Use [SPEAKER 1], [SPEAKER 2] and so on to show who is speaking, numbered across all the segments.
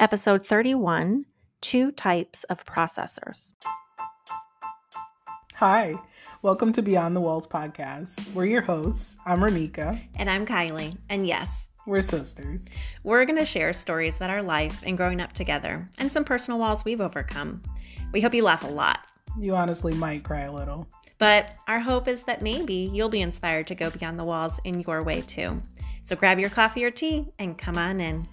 [SPEAKER 1] Episode 31 Two Types of Processors.
[SPEAKER 2] Hi, welcome to Beyond the Walls podcast. We're your hosts. I'm Romika.
[SPEAKER 1] And I'm Kylie. And yes,
[SPEAKER 2] we're sisters.
[SPEAKER 1] We're going to share stories about our life and growing up together and some personal walls we've overcome. We hope you laugh a lot.
[SPEAKER 2] You honestly might cry a little.
[SPEAKER 1] But our hope is that maybe you'll be inspired to go beyond the walls in your way too. So grab your coffee or tea and come on in.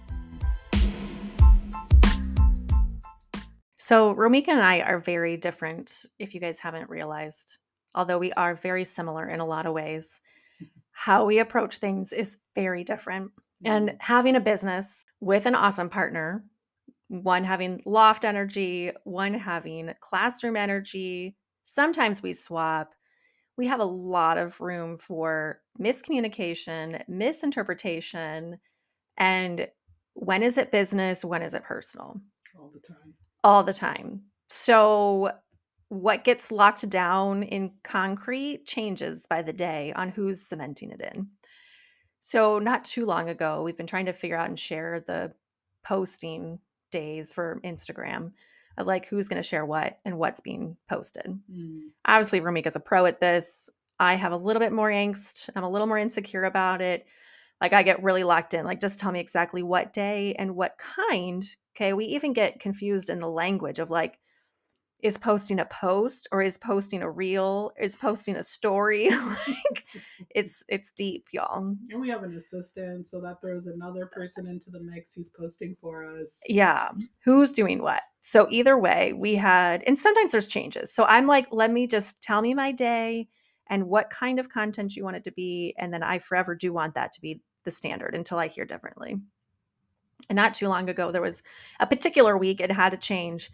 [SPEAKER 1] So, Romika and I are very different, if you guys haven't realized, although we are very similar in a lot of ways. How we approach things is very different. And mm-hmm. having a business with an awesome partner, one having loft energy, one having classroom energy, sometimes we swap. We have a lot of room for miscommunication, misinterpretation, and when is it business? When is it personal?
[SPEAKER 2] All the time
[SPEAKER 1] all the time. So what gets locked down in concrete changes by the day on who's cementing it in. So not too long ago, we've been trying to figure out and share the posting days for Instagram of like who's going to share what and what's being posted. Mm. Obviously, Romika's a pro at this. I have a little bit more angst. I'm a little more insecure about it. Like I get really locked in. Like just tell me exactly what day and what kind Okay. We even get confused in the language of like, is posting a post or is posting a reel is posting a story like it's it's deep y'all
[SPEAKER 2] and we have an assistant so that throws another person into the mix who's posting for us
[SPEAKER 1] yeah who's doing what so either way we had and sometimes there's changes so i'm like let me just tell me my day and what kind of content you want it to be and then i forever do want that to be the standard until i hear differently and not too long ago, there was a particular week it had to change.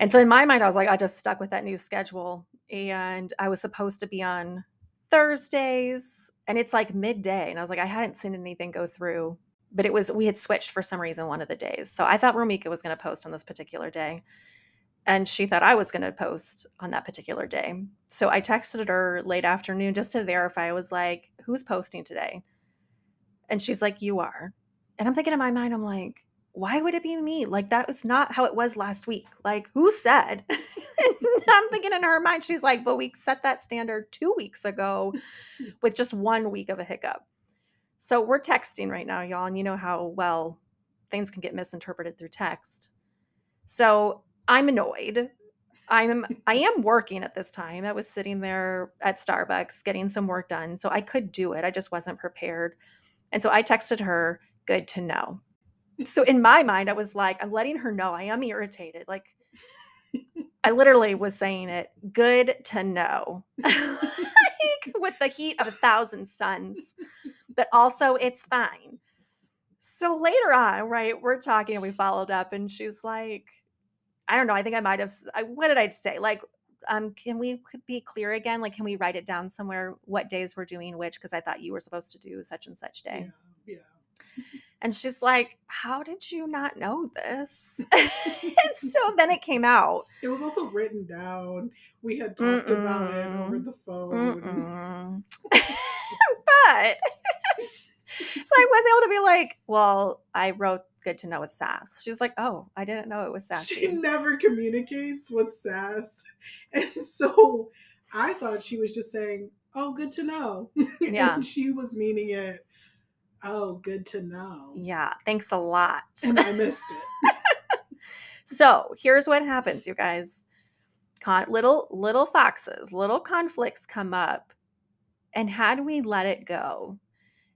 [SPEAKER 1] And so in my mind, I was like, I just stuck with that new schedule. And I was supposed to be on Thursdays, and it's like midday. And I was like, I hadn't seen anything go through, but it was, we had switched for some reason one of the days. So I thought Romika was going to post on this particular day. And she thought I was going to post on that particular day. So I texted her late afternoon just to verify. I was like, who's posting today? And she's like, you are. And I'm thinking in my mind, I'm like, why would it be me? Like that was not how it was last week. Like who said? I'm thinking in her mind, she's like, but we set that standard two weeks ago with just one week of a hiccup. So we're texting right now, y'all, and you know how well things can get misinterpreted through text. So I'm annoyed. I'm I am working at this time. I was sitting there at Starbucks getting some work done. So I could do it. I just wasn't prepared. And so I texted her good to know. So in my mind, I was like, I'm letting her know I am irritated. Like, I literally was saying it, good to know. like, with the heat of a thousand suns, but also it's fine. So later on, right, we're talking and we followed up, and she's like, I don't know. I think I might have. I, what did I say? Like, um, can we be clear again? Like, can we write it down somewhere? What days we're doing which? Because I thought you were supposed to do such and such day.
[SPEAKER 2] Yeah. yeah.
[SPEAKER 1] And she's like, How did you not know this? and so then it came out.
[SPEAKER 2] It was also written down. We had talked Mm-mm. about it over the phone.
[SPEAKER 1] but so I was able to be like, Well, I wrote good to know it's sass. She's like, Oh, I didn't know it was sass.
[SPEAKER 2] She never communicates with sass. And so I thought she was just saying, Oh, good to know. Yeah. and she was meaning it Oh, good to know.
[SPEAKER 1] Yeah, thanks a lot.
[SPEAKER 2] And I missed it.
[SPEAKER 1] so here's what happens, you guys. Con- little little foxes, little conflicts come up, and had we let it go,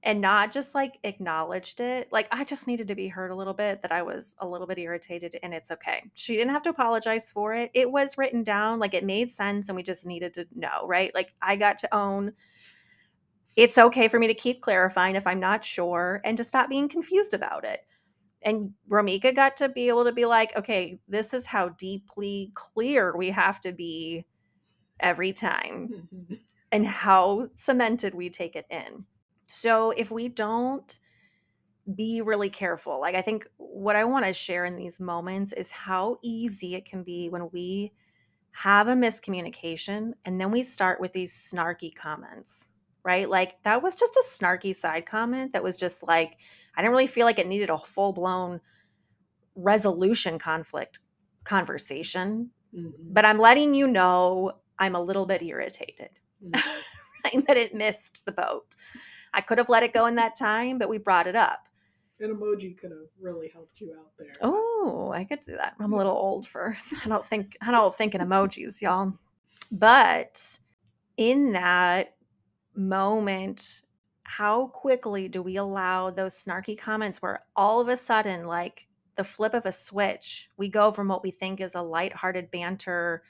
[SPEAKER 1] and not just like acknowledged it, like I just needed to be heard a little bit that I was a little bit irritated, and it's okay. She didn't have to apologize for it. It was written down, like it made sense, and we just needed to know, right? Like I got to own it's okay for me to keep clarifying if I'm not sure and to stop being confused about it. And Romika got to be able to be like, okay, this is how deeply clear we have to be every time mm-hmm. and how cemented we take it in. So if we don't be really careful, like I think what I want to share in these moments is how easy it can be when we have a miscommunication and then we start with these snarky comments right? Like that was just a snarky side comment that was just like, I didn't really feel like it needed a full blown resolution conflict conversation, mm-hmm. but I'm letting you know I'm a little bit irritated mm-hmm. that it missed the boat. I could have let it go in that time, but we brought it up.
[SPEAKER 2] An emoji could have really helped you out there.
[SPEAKER 1] Oh, I could do that. I'm a little old for I don't think I don't think in emojis, y'all. But in that moment, how quickly do we allow those snarky comments where all of a sudden, like the flip of a switch, we go from what we think is a lighthearted banter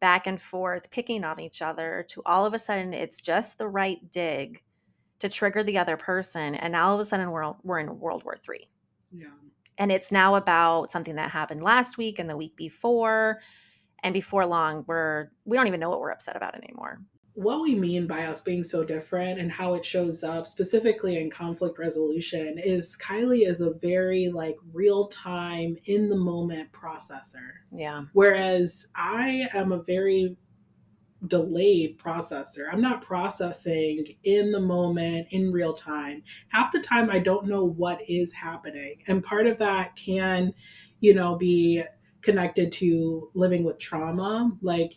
[SPEAKER 1] back and forth, picking on each other, to all of a sudden it's just the right dig to trigger the other person. And now all of a sudden we're, we're in World War Three. Yeah. And it's now about something that happened last week and the week before. And before long, we're we don't even know what we're upset about anymore
[SPEAKER 2] what we mean by us being so different and how it shows up specifically in conflict resolution is Kylie is a very like real time in the moment processor.
[SPEAKER 1] Yeah.
[SPEAKER 2] Whereas I am a very delayed processor. I'm not processing in the moment in real time. Half the time I don't know what is happening. And part of that can, you know, be connected to living with trauma. Like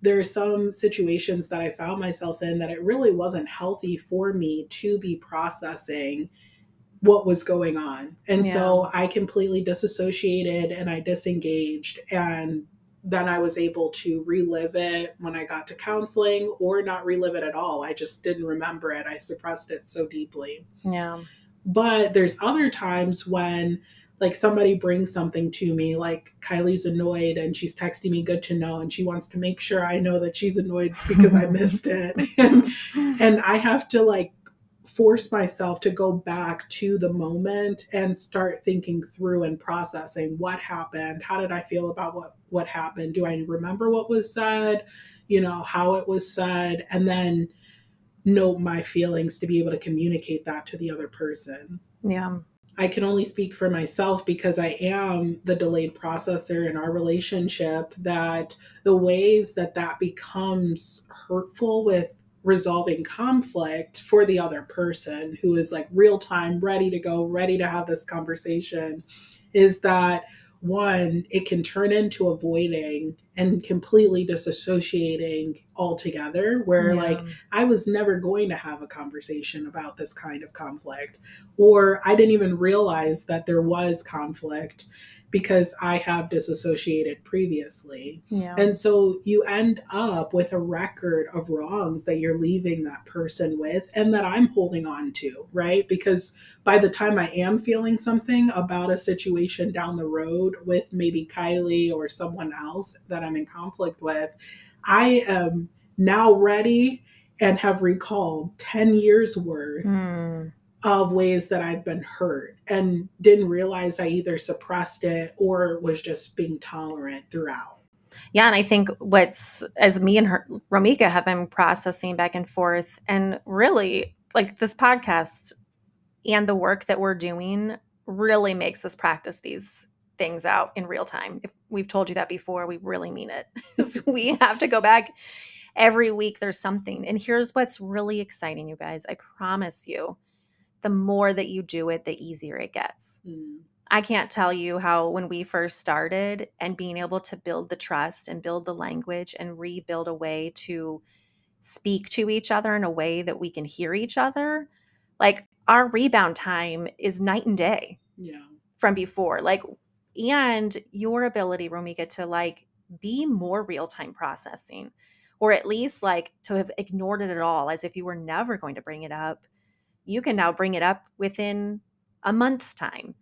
[SPEAKER 2] there are some situations that I found myself in that it really wasn't healthy for me to be processing what was going on. And yeah. so I completely disassociated and I disengaged. And then I was able to relive it when I got to counseling or not relive it at all. I just didn't remember it. I suppressed it so deeply.
[SPEAKER 1] Yeah.
[SPEAKER 2] But there's other times when like somebody brings something to me like kylie's annoyed and she's texting me good to know and she wants to make sure i know that she's annoyed because i missed it and, and i have to like force myself to go back to the moment and start thinking through and processing what happened. How did i feel about what what happened? Do i remember what was said? You know how it was said? And then note my feelings to be able to communicate that to the other person.
[SPEAKER 1] Yeah.
[SPEAKER 2] I can only speak for myself because I am the delayed processor in our relationship that the ways that that becomes hurtful with resolving conflict for the other person who is like real time ready to go ready to have this conversation is that one, it can turn into avoiding and completely disassociating altogether, where yeah. like I was never going to have a conversation about this kind of conflict, or I didn't even realize that there was conflict because I have disassociated previously. Yeah. And so you end up with a record of wrongs that you're leaving that person with and that I'm holding on to, right? Because by the time I am feeling something about a situation down the road with maybe Kylie or someone else that I'm in conflict with, I am now ready and have recalled 10 years worth mm of ways that I've been hurt and didn't realize I either suppressed it or was just being tolerant throughout.
[SPEAKER 1] Yeah, and I think what's as me and her Romika have been processing back and forth and really like this podcast and the work that we're doing really makes us practice these things out in real time. If we've told you that before, we really mean it. so we have to go back every week there's something. And here's what's really exciting you guys. I promise you the more that you do it, the easier it gets. Mm. I can't tell you how, when we first started and being able to build the trust and build the language and rebuild a way to speak to each other in a way that we can hear each other, like our rebound time is night and day.
[SPEAKER 2] Yeah.
[SPEAKER 1] From before. Like, and your ability, Romika, to like be more real time processing, or at least like to have ignored it at all as if you were never going to bring it up you can now bring it up within a month's time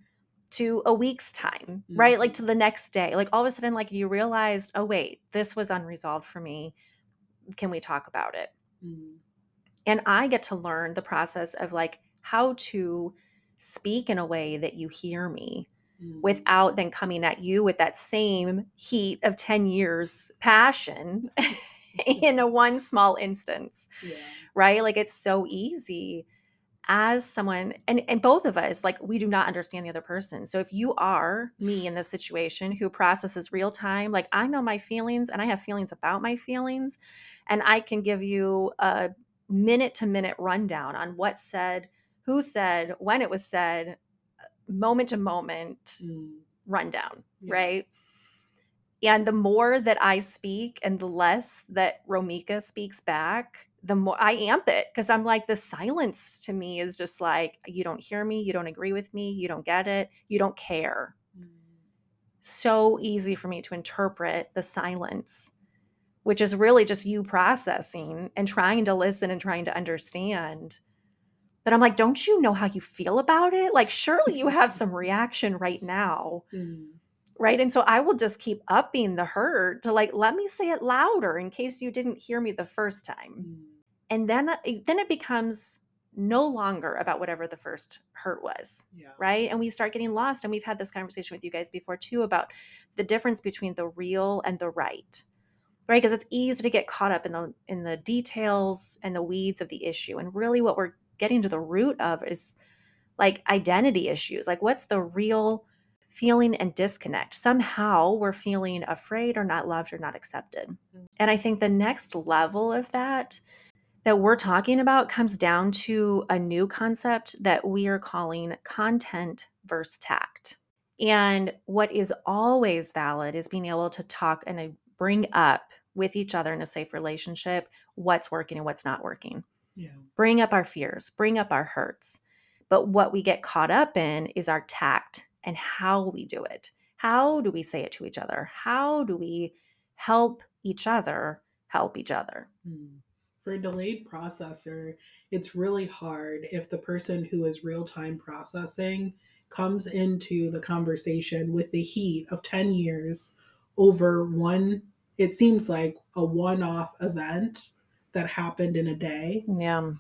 [SPEAKER 1] to a week's time, mm-hmm. right? Like to mm-hmm. the next day. Like all of a sudden, like you realized, oh, wait, this was unresolved for me. Can we talk about it? Mm-hmm. And I get to learn the process of like how to speak in a way that you hear me mm-hmm. without then coming at you with that same heat of 10 years passion in a one small instance. Yeah. Right? Like it's so easy as someone and and both of us like we do not understand the other person so if you are me in this situation who processes real time like i know my feelings and i have feelings about my feelings and i can give you a minute to minute rundown on what said who said when it was said moment to moment mm. rundown,
[SPEAKER 2] Yeah.
[SPEAKER 1] right? And the more that I speak and the less that Romika speaks back, the more I amp it because I'm like, the silence to me is just like, you don't hear me, you don't agree with me, you don't get it, you don't care.
[SPEAKER 2] Mm.
[SPEAKER 1] So easy for me to interpret the silence, which is really just you processing and trying to listen and trying to understand. But I'm like, don't you know how you feel about it? Like, surely you have some reaction right now
[SPEAKER 2] Mm.
[SPEAKER 1] Right? And so i will just keep upping the hurt to like let me say it louder in case you didn't hear me the first time.
[SPEAKER 2] Mm.
[SPEAKER 1] and then then it becomes no longer about whatever the first hurt was
[SPEAKER 2] Yeah.
[SPEAKER 1] right? And we start getting lost and we've had this conversation with you guys before too about the difference between the real and the right right? Because it's easy to get caught up in the in the details and the weeds of the issue and really what we're getting to the root of is like identity issues. Like what's the real feeling and disconnect somehow we're feeling afraid or not loved or not accepted
[SPEAKER 2] Mm.
[SPEAKER 1] and i think the next level of that that we're talking about comes down to a new concept that we are calling content versus tact. And what is always valid is being able to talk and uh, bring up with each other in a safe relationship what's working and what's not working.
[SPEAKER 2] Yeah.
[SPEAKER 1] Bring up our fears, bring up our hurts. But what we get caught up in is our tact and how we do it. How do we say it to each other? How do we help each other help each other?
[SPEAKER 2] Mm. For a delayed processor, it's really hard if the person who is real time processing comes into the conversation with the heat of 10 years over one, it seems like a one off event that happened in a day
[SPEAKER 1] Yeah.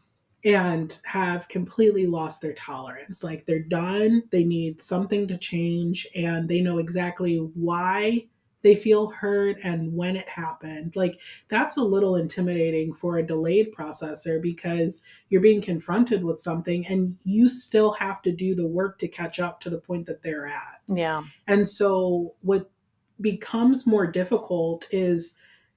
[SPEAKER 2] And have completely lost their tolerance. Like they're done, they need something to change, and they know exactly why they feel hurt and when it happened. Like that's a little intimidating for a delayed processor because you're being confronted with something and you still have to do the work to catch up to the point that they're at.
[SPEAKER 1] Yeah.
[SPEAKER 2] And so what becomes more difficult is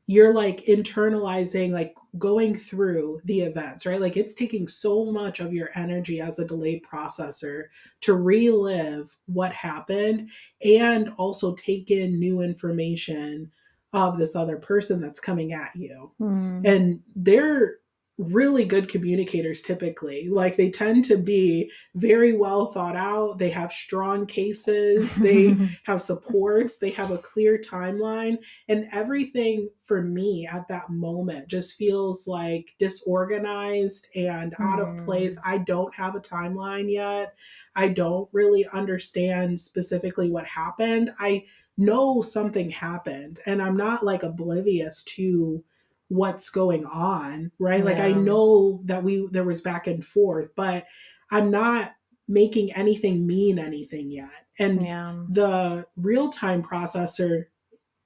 [SPEAKER 2] you're like internalizing like going through the events, right? Like it's taking so much of your energy as a delayed processor to relive what happened and also take in new information of this other person that's coming at you.
[SPEAKER 1] Mm.
[SPEAKER 2] And they're really good communicators typically. Like they tend to be very well thought out. They have strong cases. They have supports, they have a clear timeline, and everything for me at that moment just feels like disorganized and out of place.
[SPEAKER 1] Mm.
[SPEAKER 2] I don't have a timeline yet. I don't really understand specifically what happened. I know something happened, and I'm not like oblivious to what's going on, right? Like I know that we there was back and forth, but I'm not making anything mean anything yet. And
[SPEAKER 1] yeah.
[SPEAKER 2] the real time processor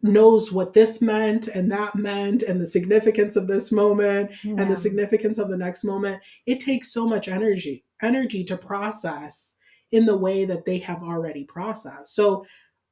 [SPEAKER 2] knows what this meant and that meant and the significance of this moment and the significance of the next moment it takes so much energy energy to process in the way that they have already processed so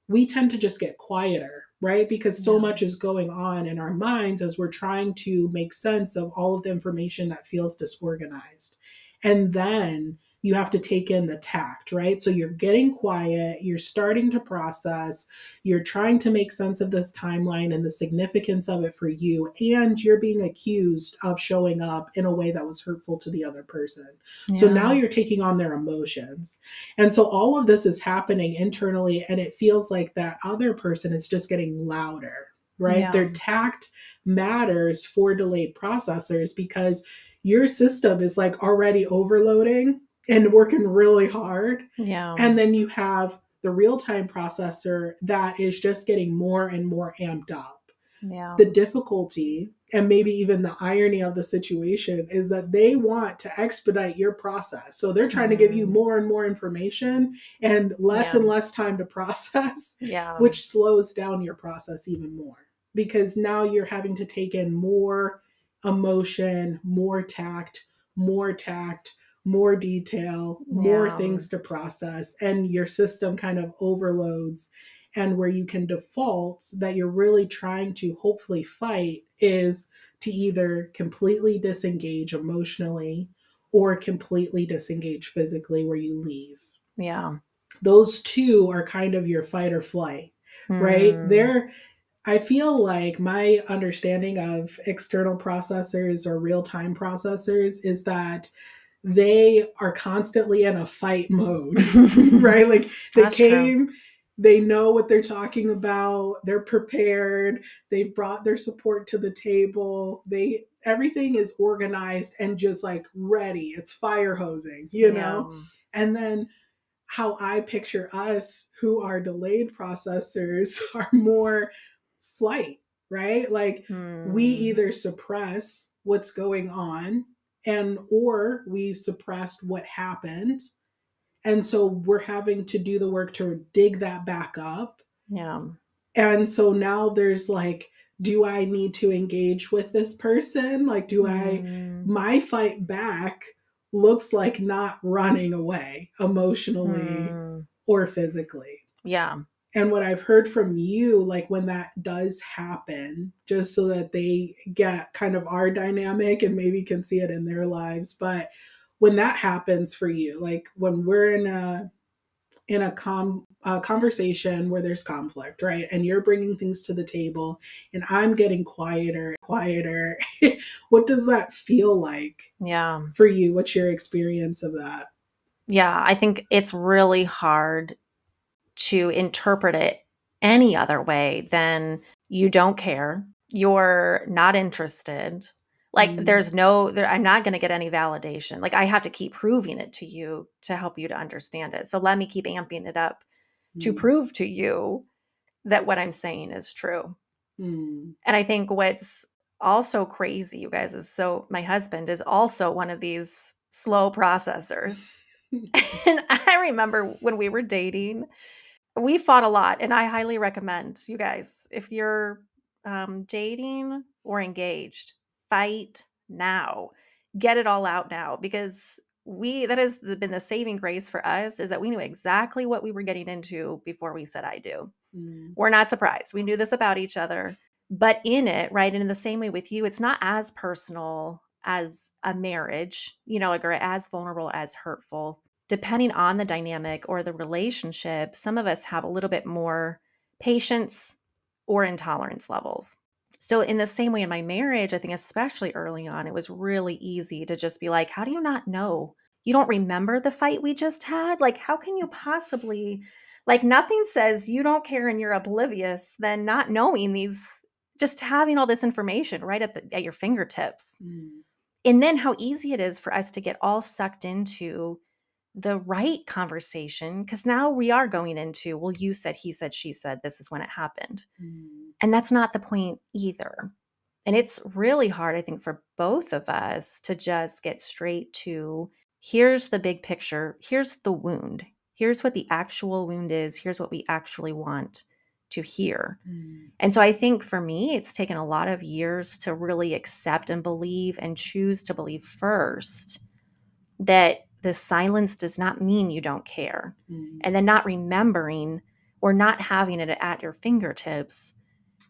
[SPEAKER 2] we tend to just get quieter right because so
[SPEAKER 1] Yeah.
[SPEAKER 2] much is going on in our minds as we're trying to make sense of all of the information that feels disorganized and then you have to take in the tact, right? So you're getting quiet, you're starting to process, you're trying to make sense of this timeline and the significance of it for you, and you're being accused of showing up in a way that was hurtful to the other person. So now you're taking on their emotions. And so all of this is happening internally, and it feels like that other person is just getting louder, right?
[SPEAKER 1] Yeah.
[SPEAKER 2] Their tact matters for delayed processors because your system is like already overloading and working really hard.
[SPEAKER 1] yeah.
[SPEAKER 2] And then you have the real time processor that is just getting more and more amped up.
[SPEAKER 1] yeah.
[SPEAKER 2] The difficulty and maybe even the irony of the situation is that they want to expedite your process. So they're trying to give you
[SPEAKER 1] Mm.
[SPEAKER 2] more and more information and less
[SPEAKER 1] Yeah.
[SPEAKER 2] and less time to process
[SPEAKER 1] yeah.
[SPEAKER 2] which slows down your process even more because now you're having to take in more emotion, more tact, more tact, more detail, more
[SPEAKER 1] Yeah.
[SPEAKER 2] things to process, and your system kind of overloads. And where you can default that you're really trying to hopefully fight is to either completely disengage emotionally or completely disengage physically, where you leave.
[SPEAKER 1] yeah.
[SPEAKER 2] those two are kind of your fight or flight, right?
[SPEAKER 1] Hmm.
[SPEAKER 2] They're I feel like my understanding of external processors or real time processors is that they are constantly in a fight mode, right? Like they
[SPEAKER 1] That's true.
[SPEAKER 2] came, they know what they're talking about, they're prepared, they've brought their support to the table. They everything is organized and just like ready. It's fire hosing, you know? And then how I picture us who are delayed processors are more flight, right? Like
[SPEAKER 1] Yeah.
[SPEAKER 2] we
[SPEAKER 1] Hmm.
[SPEAKER 2] either suppress what's going on and or we suppressed what happened. And so we're having to do the work to dig that back up.
[SPEAKER 1] Yeah.
[SPEAKER 2] And so now there's like do I need to engage with this person? Like do I
[SPEAKER 1] Hmm.
[SPEAKER 2] my fight back looks like not running away emotionally
[SPEAKER 1] Hmm.
[SPEAKER 2] or physically.
[SPEAKER 1] Yeah.
[SPEAKER 2] And what I've heard from you, like when that does happen, just so that they get kind of our dynamic and maybe can see it in their lives. But when that happens for you, like when we're in a in a com a conversation where there's conflict, right? And you're bringing things to the table, and I'm getting quieter, and quieter. what does that feel like
[SPEAKER 1] Yeah.
[SPEAKER 2] for you? What's your experience of that?
[SPEAKER 1] Yeah. I think it's really hard to interpret it any other way than you don't care, you're not interested. Like
[SPEAKER 2] Mm.
[SPEAKER 1] there's no there, I'm not going to get any validation. Like I have to keep proving it to you to help you to understand it. So let me keep amping it up to
[SPEAKER 2] Mm.
[SPEAKER 1] prove to you that what I'm saying is true.
[SPEAKER 2] Mm.
[SPEAKER 1] And I think what's also crazy, you guys, is so my husband is also one of these slow processors. and I remember when we were dating, we fought a lot. And I highly recommend you guys, if you're um, dating or engaged, fight now. Get it all out now because we that has been the saving grace for us is that we knew exactly what we were getting into before we said I do
[SPEAKER 2] Mm.
[SPEAKER 1] we're not surprised. We knew this about each other. But in it, right, and in the same way with you, it's not as personal as a marriage, you know, like, or as vulnerable, as hurtful. Depending on the dynamic or the relationship, some of us have a little bit more patience or intolerance levels. So, in the same way in my marriage, I think, especially early on, it was really easy to just be like, how do you not know? You don't remember the fight we just had? Like, how can you possibly like nothing says you don't care and you're oblivious than not knowing these just having all this information right at the at your fingertips
[SPEAKER 2] Mm.
[SPEAKER 1] and then how easy it is for us to get all sucked into the right conversation because now we are going into well you said he said she said this is when it happened.
[SPEAKER 2] Mm.
[SPEAKER 1] and that's not the point either. And it's really hard i think for both of us to just get straight to here's the big picture. Here's the wound. Here's what the actual wound is. Here's what we actually want to hear.
[SPEAKER 2] Mm.
[SPEAKER 1] and so I think for me, it's taken a lot of years to really accept and believe and choose to believe first that the silence does not mean you don't care.
[SPEAKER 2] Mm.
[SPEAKER 1] And then not remembering or not having it at your fingertips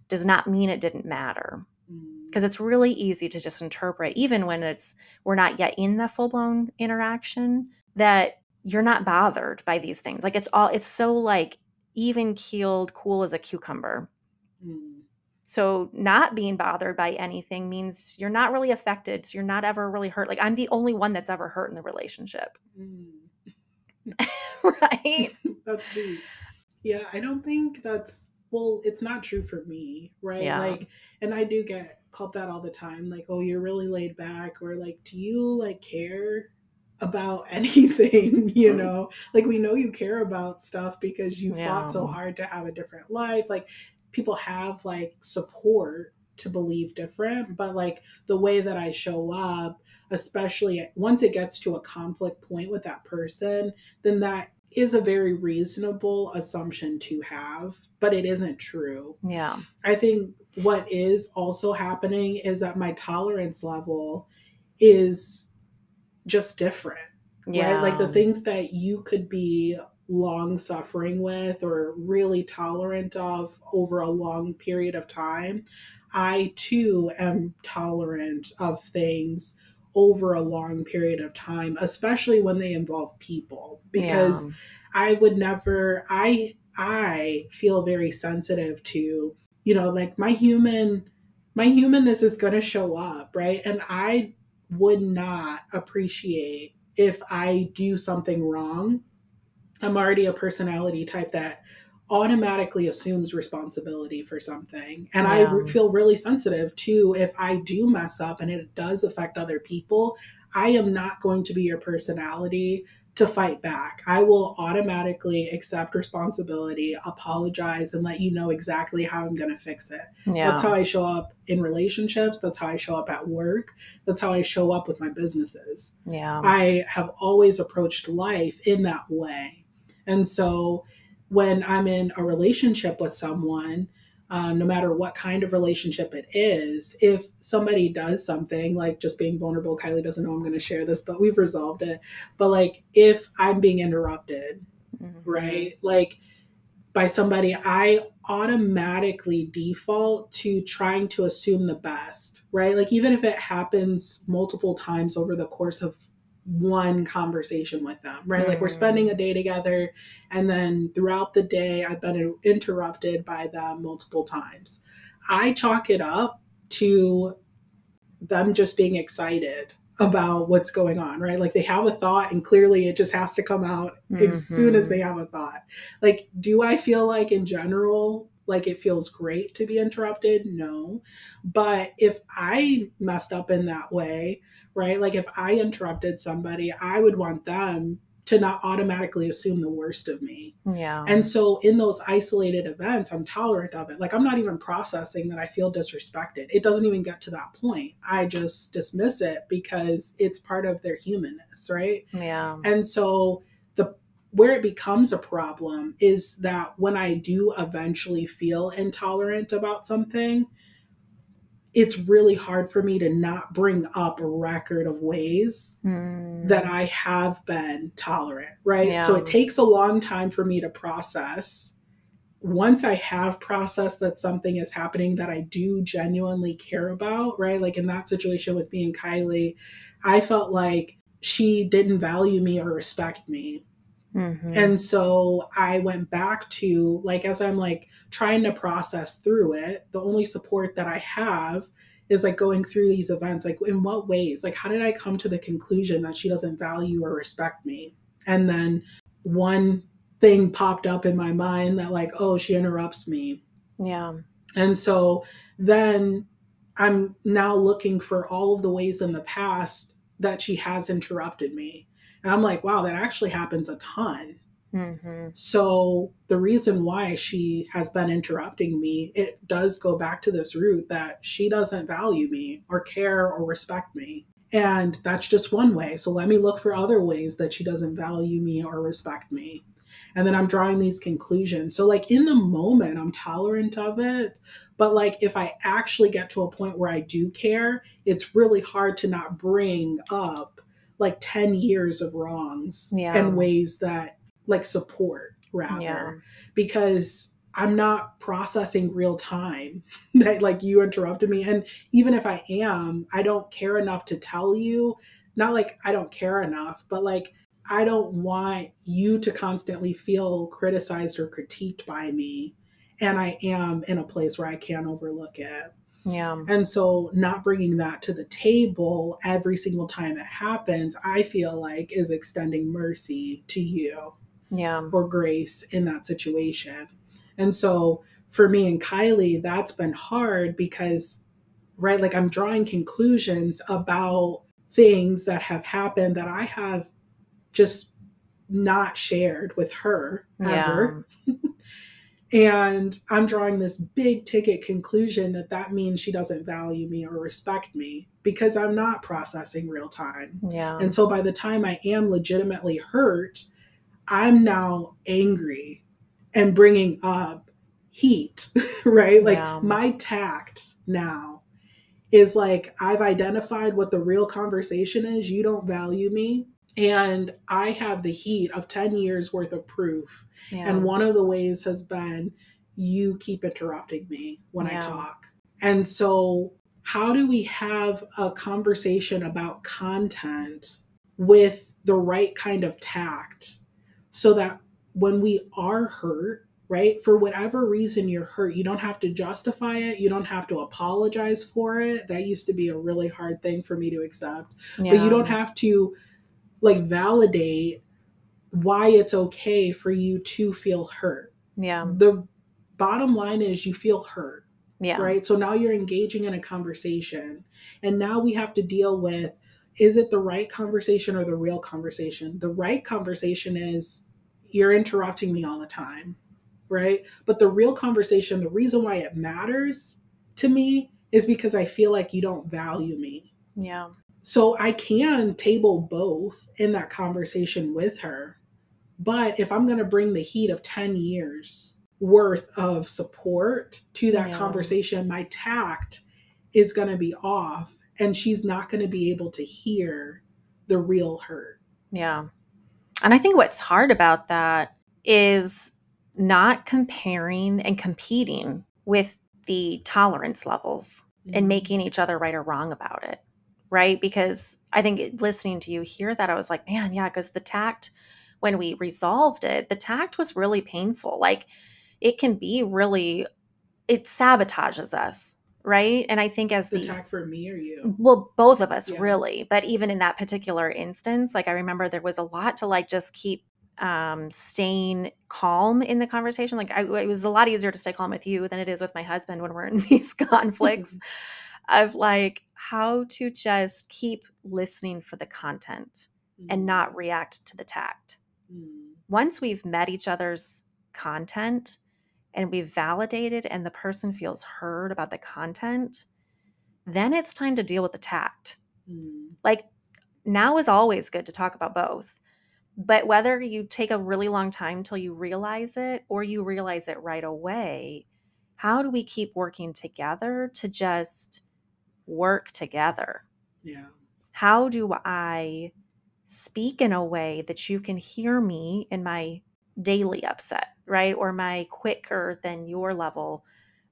[SPEAKER 1] does not mean it didn't matter.
[SPEAKER 2] Mm.
[SPEAKER 1] Because it's really easy to just interpret, even when it's we're not yet in the full blown interaction, that you're not bothered by these things. Like it's all it's so like even keeled, cool as a cucumber.
[SPEAKER 2] Mm.
[SPEAKER 1] So not being bothered by anything means you're not really affected. So you're not ever really hurt. Like I'm the only one that's ever hurt in the relationship.
[SPEAKER 2] Mm.
[SPEAKER 1] right?
[SPEAKER 2] that's deep. Yeah, I don't think that's well, it's not true for me, right?
[SPEAKER 1] Yeah.
[SPEAKER 2] Like and I do get called that all the time, like, oh, you're really laid back, or like, do you like care about anything? you
[SPEAKER 1] Mm.
[SPEAKER 2] know? Like we know you care about stuff because you
[SPEAKER 1] Yeah.
[SPEAKER 2] fought so hard to have a different life. Like people have like support to believe different, but like the way that I show up, especially once it gets to a conflict point with that person, then that is a very reasonable assumption to have, but it isn't true.
[SPEAKER 1] Yeah.
[SPEAKER 2] I think what is also happening is that my tolerance level is just different,
[SPEAKER 1] Yeah.
[SPEAKER 2] right? Like the things that you could be long suffering with or really tolerant of over a long period of time, I too am tolerant of things over a long period of time, especially when they involve people, because
[SPEAKER 1] Yeah.
[SPEAKER 2] I would never I I feel very sensitive to, you know, like my human my humanness is going to show up, right? And I would not appreciate if I do something wrong. I'm already a personality type that automatically assumes responsibility for something. And yeah. I feel really sensitive to if I do mess up and it does affect other people, I am not going to be your personality to fight back. I will automatically accept responsibility, apologize, and let you know exactly how I'm going to fix it. Yeah. That's how I show up in relationships. That's how I show up at work. That's how I show up with my businesses.
[SPEAKER 1] Yeah.
[SPEAKER 2] I have always approached life in that way. And so when I'm in a relationship with someone, um, no matter what kind of relationship it is, if somebody does something like just being vulnerable, Kylie doesn't know I'm going to share this, but we've resolved it. But like if I'm being interrupted, mm-hmm. right? Like by somebody, I automatically default to trying to assume the best, right? Like even if it happens multiple times over the course of one conversation with them, right? Mm. Like we're spending a day together, and then throughout the day, I've been interrupted by them multiple times. I chalk it up to them just being excited about what's going on, right? Like they have a thought, and clearly it just has to come out mm-hmm. as soon as they have a thought. Like, do I feel like in general, like it feels great to be interrupted? No. But if I messed up in that way, right? Like if I interrupted somebody, I would want them to not automatically assume the worst of me.
[SPEAKER 1] Yeah.
[SPEAKER 2] And so in those isolated events, I'm tolerant of it. Like I'm not even processing that I feel disrespected. It doesn't even get to that point. I just dismiss it because it's part of their humanness, right?
[SPEAKER 1] Yeah.
[SPEAKER 2] And so the where it becomes a problem is that when I do eventually feel intolerant about something, it's really hard for me to not bring up a record of ways mm. that I have been tolerant, right? Yeah. So it takes a long time for me to process. Once I have processed that something is happening that I do genuinely care about, right? Like in that situation with me and Kylie, I felt like she didn't value me or respect me. Mm-hmm. And so I went back to, like, as I'm like trying to process through it, the only support that I have is like going through these events. Like, in what ways? Like, how did I come to the conclusion that she doesn't value or respect me? And then one thing popped up in my mind that, like, oh, she interrupts me.
[SPEAKER 1] Yeah.
[SPEAKER 2] And so then I'm now looking for all of the ways in the past that she has interrupted me and I'm like, wow, that actually happens a ton. Mm-hmm. So the reason why she has been interrupting me, it does go back to this root that she doesn't value me or care or respect me. And that's just one way. So let me look for other ways that she doesn't value me or respect me. And then I'm drawing these conclusions. So, like in the moment, I'm tolerant of it. But, like, if I actually get to a point where I do care, it's really hard to not bring up like 10 years of wrongs yeah. and ways that like support rather yeah. because I'm not processing real time that like you interrupted me. And even if I am, I don't care enough to tell you. Not like I don't care enough, but like I don't want you to constantly feel criticized or critiqued by me. And I am in a place where I can't overlook it.
[SPEAKER 1] Yeah.
[SPEAKER 2] And so not bringing that to the table every single time it happens, I feel like is extending mercy to you.
[SPEAKER 1] Yeah.
[SPEAKER 2] Or grace in that situation. And so for me and Kylie, that's been hard because right like I'm drawing conclusions about things that have happened that I have just not shared with her ever. And I'm drawing this big ticket conclusion that that means she doesn't value me or respect me because I'm not processing real time.
[SPEAKER 1] Yeah.
[SPEAKER 2] And so by the time I am legitimately hurt, I'm now angry and bringing up heat, right? Like yeah. my tact now is like I've identified what the real conversation is. You don't value me. And I have the heat of 10 years worth of proof. Yeah. And one of the ways has been you keep interrupting me when yeah. I talk. And so, how do we have a conversation about content with the right kind of tact so that when we are hurt, right? For whatever reason you're hurt, you don't have to justify it. You don't have to apologize for it. That used to be a really hard thing for me to accept. Yeah. But you don't have to like validate why it's okay for you to feel hurt.
[SPEAKER 1] Yeah.
[SPEAKER 2] The bottom line is you feel hurt.
[SPEAKER 1] Yeah.
[SPEAKER 2] Right. So now you're engaging in a conversation. And now we have to deal with is it the right conversation or the real conversation? The right conversation is you're interrupting me all the time. Right. But the real conversation, the reason why it matters to me is because I feel like you don't value me.
[SPEAKER 1] Yeah.
[SPEAKER 2] So I can table both in that conversation with her. But if I'm going to bring the heat of 10 years worth of support to that yeah. conversation, my tact is going to be off and she's not going to be able to hear the real hurt.
[SPEAKER 1] Yeah. And I think what's hard about that is not comparing and competing with the tolerance levels mm-hmm. and making each other right or wrong about it. Right. Because I think listening to you hear that, I was like, man, yeah, because the tact, when we resolved it, the tact was really painful. Like it can be really, it sabotages us right and i think as
[SPEAKER 2] the, the attack for me or you
[SPEAKER 1] well both of us yeah. really but even in that particular instance like i remember there was a lot to like just keep um staying calm in the conversation like I, it was a lot easier to stay calm with you than it is with my husband when we're in these conflicts of like how to just keep listening for the content mm. and not react to the tact mm. once we've met each other's content and we've validated and the person feels heard about the content, then it's time to deal with the tact. Mm. Like now is always good to talk about both. But whether you take a really long time till you realize it or you realize it right away, how do we keep working together to just work together?
[SPEAKER 2] Yeah.
[SPEAKER 1] How do I speak in a way that you can hear me in my daily upset, right? Or my quicker than your level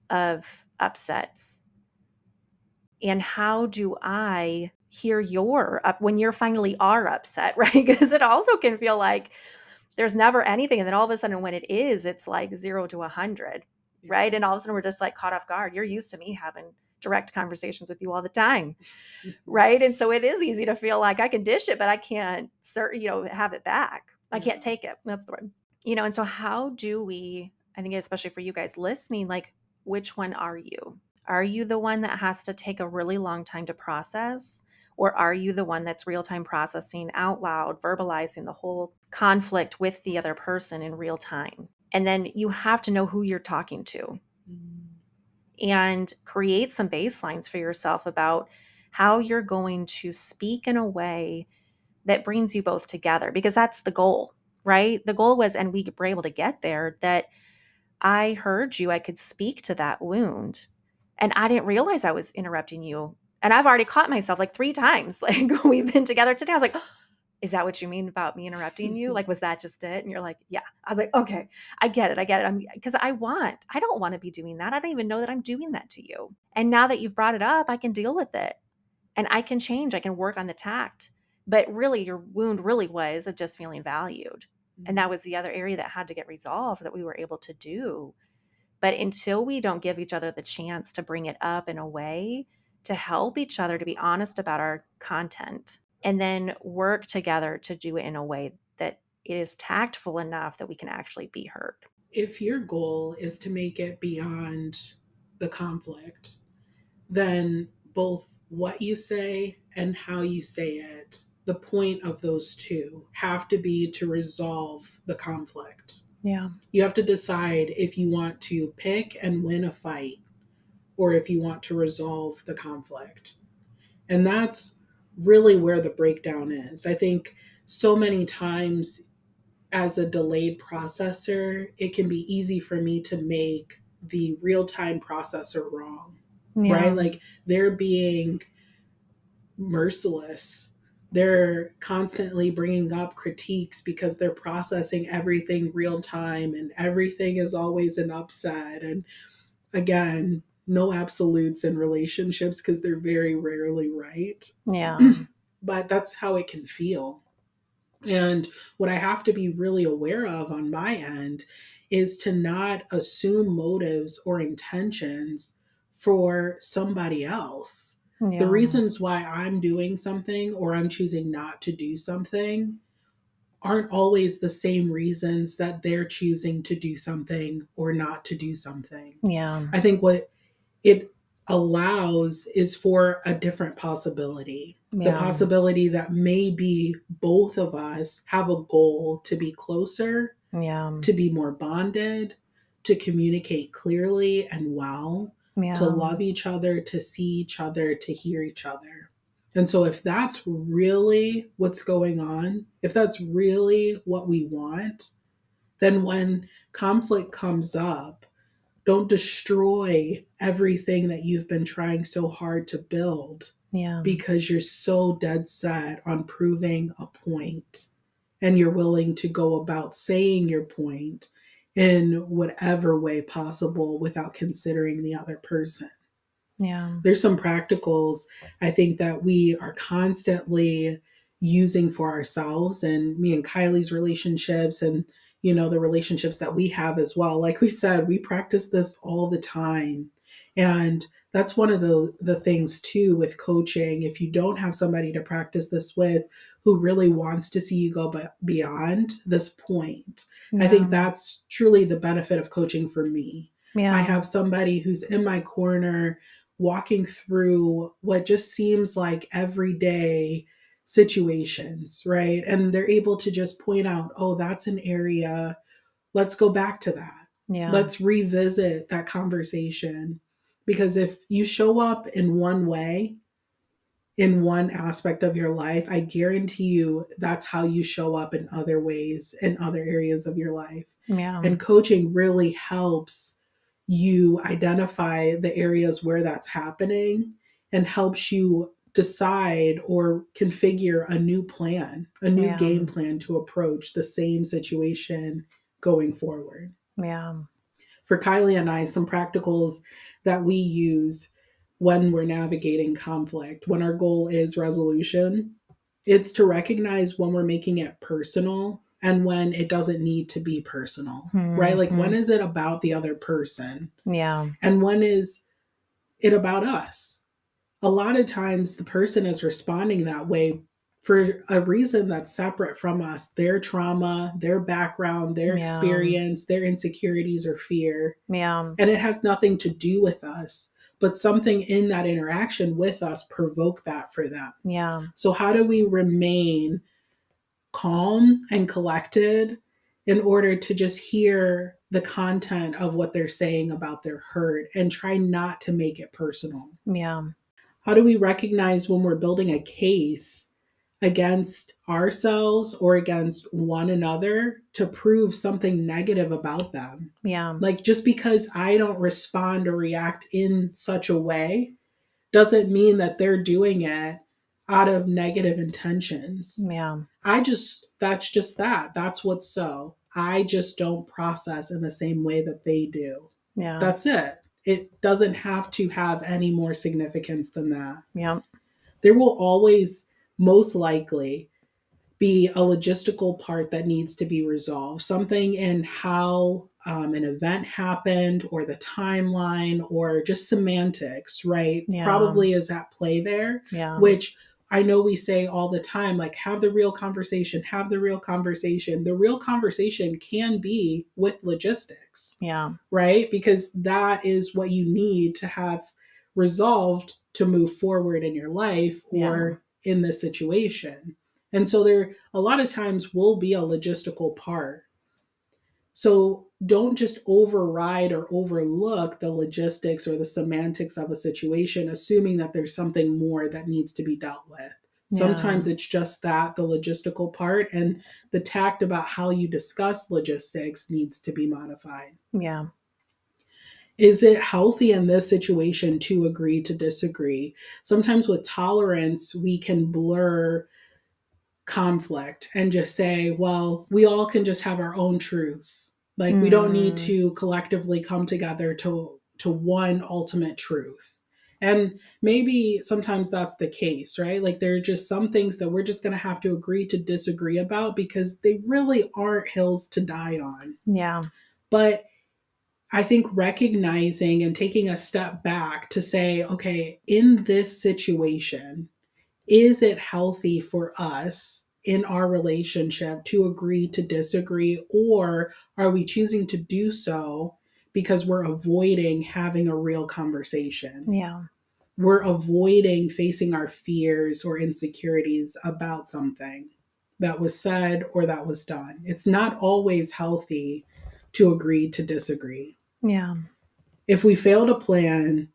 [SPEAKER 1] of upsets. And how do I hear your up when you're finally are upset, right? Because it also can feel like there's never anything. And then all of a sudden, when it is, it's like zero to a hundred, yeah. right? And all of a sudden, we're just like caught off guard. You're used to me having direct conversations with you all the time, right? And so it is easy to feel like I can dish it, but I can't, you know, have it back. I can't take it. That's the word you know, and so how do we, I think, especially for you guys listening, like, which one are you? Are you the one that has to take a really long time to process? Or are you the one that's real time processing out loud, verbalizing the whole conflict with the other person in real time? And then you have to know who you're talking to mm. And create some baselines for yourself about how you're going to speak in a way that brings you both together because that's the goal right? The goal was, and we were able to get there, that I heard you, I could speak to that wound. And I didn't realize I was interrupting you. And I've already caught myself like three times. Like we've been together today. I was like, oh, is that what you mean about me interrupting you? Like, was that just it? And you're like, yeah. I was like, okay, I get it. I get it. I'm because I want, I don't want to be doing that. I don't even know that I'm doing that to you. And now that you've brought it up, I can deal with it and I can change. I can work on the tact but really your wound really was of just feeling valued and mm-hmm. that was the other area that had to get resolved that we were able to do but until we don't give each other the chance to bring it up in a way to help each other to be honest about our content and then work together to do it in a way that it is tactful enough that we can actually be heard
[SPEAKER 2] if your goal is to make it beyond the conflict then both what you say and how you say it the point of those two have to be to resolve the conflict.
[SPEAKER 1] Yeah.
[SPEAKER 2] You have to decide if you want to pick and win a fight or if you want to resolve the conflict. And that's really where the breakdown is. I think so many times as a delayed processor, it can be easy for me to make the real time processor wrong. Yeah. Right? Like they're being merciless they're constantly bringing up critiques because they're processing everything real time and everything is always an upset and again no absolutes in relationships because they're very rarely right
[SPEAKER 1] yeah
[SPEAKER 2] but that's how it can feel And what I have to be really aware of on my end is to not assume motives or intentions for somebody else.
[SPEAKER 1] Yeah.
[SPEAKER 2] The reasons why I'm doing something or I'm choosing not to do something aren't always the same reasons that they're choosing to do something or not to do something.
[SPEAKER 1] Yeah.
[SPEAKER 2] I think what it allows is for a different possibility. The possibility that maybe both of us have a goal to be closer,
[SPEAKER 1] Yeah.
[SPEAKER 2] to be more bonded, to communicate clearly and well,
[SPEAKER 1] Yeah.
[SPEAKER 2] to love each other, to see each other, to hear each other. And so, if that's really what's going on, if that's really what we want, then when conflict comes up, don't destroy everything that you've been trying so hard to build
[SPEAKER 1] Yeah.
[SPEAKER 2] because you're so dead set on proving a point and you're willing to go about saying your point in whatever way possible without considering the other person
[SPEAKER 1] Yeah.
[SPEAKER 2] there's some practicals I think that we are constantly using for ourselves and me and Kylie's relationships and you know the relationships that we have as well. Like we said, we practice this all the time. And that's one of the the things too with coaching. If you don't have somebody to practice this with who really wants to see you go b- beyond this point, I think that's truly the benefit of coaching for me.
[SPEAKER 1] Yeah.
[SPEAKER 2] I have somebody who's in my corner walking through what just seems like everyday situations, right? And they're able to just point out, oh, that's an area. Let's go back to that.
[SPEAKER 1] Yeah.
[SPEAKER 2] Let's revisit that conversation. Because if you show up in one way, in one aspect of your life, I guarantee you that's how you show up in other ways, in other areas of your life.
[SPEAKER 1] yeah.
[SPEAKER 2] And coaching really helps you identify the areas where that's happening and helps you decide or configure a new plan, a new
[SPEAKER 1] Yeah.
[SPEAKER 2] game plan to approach the same situation going forward.
[SPEAKER 1] yeah.
[SPEAKER 2] For Kylie and I, some practicals that we use when we're navigating conflict, when our goal is resolution, it's to recognize when we're making it personal and when it doesn't need to be personal, right? Like, when mm-hmm. is it about the other person?
[SPEAKER 1] Yeah.
[SPEAKER 2] and when is it about us? A lot of times the person is responding that way for a reason that's separate from us their trauma, their background, their
[SPEAKER 1] Yeah.
[SPEAKER 2] experience, their insecurities or fear.
[SPEAKER 1] Yeah.
[SPEAKER 2] And it has nothing to do with us, but something in that interaction with us provoke that for them.
[SPEAKER 1] Yeah.
[SPEAKER 2] So, how do we remain calm and collected in order to just hear the content of what they're saying about their hurt and try not to make it personal?
[SPEAKER 1] Yeah.
[SPEAKER 2] How do we recognize when we're building a case against ourselves or against one another to prove something negative about them?
[SPEAKER 1] Yeah.
[SPEAKER 2] Like, just because I don't respond or react in such a way doesn't mean that they're doing it out of negative intentions.
[SPEAKER 1] Yeah.
[SPEAKER 2] I just, that's just that. That's what's so. I just don't process in the same way that they do.
[SPEAKER 1] Yeah.
[SPEAKER 2] That's it. It doesn't have to have any more significance than that.
[SPEAKER 1] Yeah.
[SPEAKER 2] There will always, most likely, be a logistical part that needs to be resolved. Something in how um, an event happened, or the timeline, or just semantics, right?
[SPEAKER 1] Yeah.
[SPEAKER 2] Probably is at play there
[SPEAKER 1] Yeah.
[SPEAKER 2] which I know we say all the time, like, have the real conversation, have the real conversation. The real conversation can be with logistics,
[SPEAKER 1] Yeah.
[SPEAKER 2] right? Because that is what you need to have resolved to move forward in your life or in this situation. And so there a lot of times will be a logistical part. So don't just override or overlook the logistics or the semantics of a situation, assuming that there's something more that needs to be dealt with.
[SPEAKER 1] Yeah.
[SPEAKER 2] Sometimes it's just that, the logistical part, and the tact about how you discuss logistics needs to be modified.
[SPEAKER 1] Yeah.
[SPEAKER 2] Is it healthy in this situation to agree to disagree? Sometimes with tolerance, we can blur conflict and just say, well, we all can just have our own truths. Like we don't need
[SPEAKER 1] Mm.
[SPEAKER 2] to collectively come together to to one ultimate truth. And maybe sometimes that's the case, right? Like there are just some things that we're just going to have to agree to disagree about because they really aren't hills to die on.
[SPEAKER 1] Yeah.
[SPEAKER 2] But I think recognizing and taking a step back to say, okay, in this situation, is it healthy for us in our relationship to agree to disagree, or are we choosing to do so because we're avoiding having a real conversation?
[SPEAKER 1] Yeah.
[SPEAKER 2] We're avoiding facing our fears or insecurities about something that was said or that was done. It's not always healthy to agree to disagree.
[SPEAKER 1] Yeah.
[SPEAKER 2] If we fail to plan,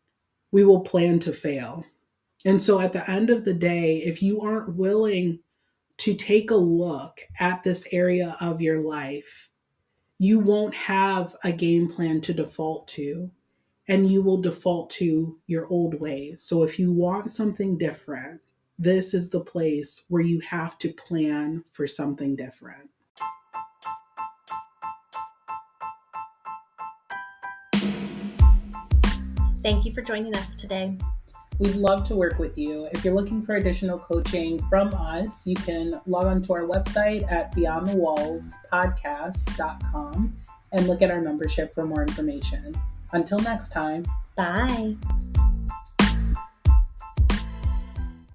[SPEAKER 2] we will plan to fail. And so at the end of the day, if you aren't willing to take a look at this area of your life, you won't have a game plan to default to, and you will default to your old ways. So if you want something different, this is the place where you have to plan for something different.
[SPEAKER 3] Thank you for joining us today.
[SPEAKER 2] We'd love to work with you. If you're looking for additional coaching from us, you can log on to our website at beyondthewallspodcast.com and look at our membership for more information. Until next time.
[SPEAKER 3] Bye.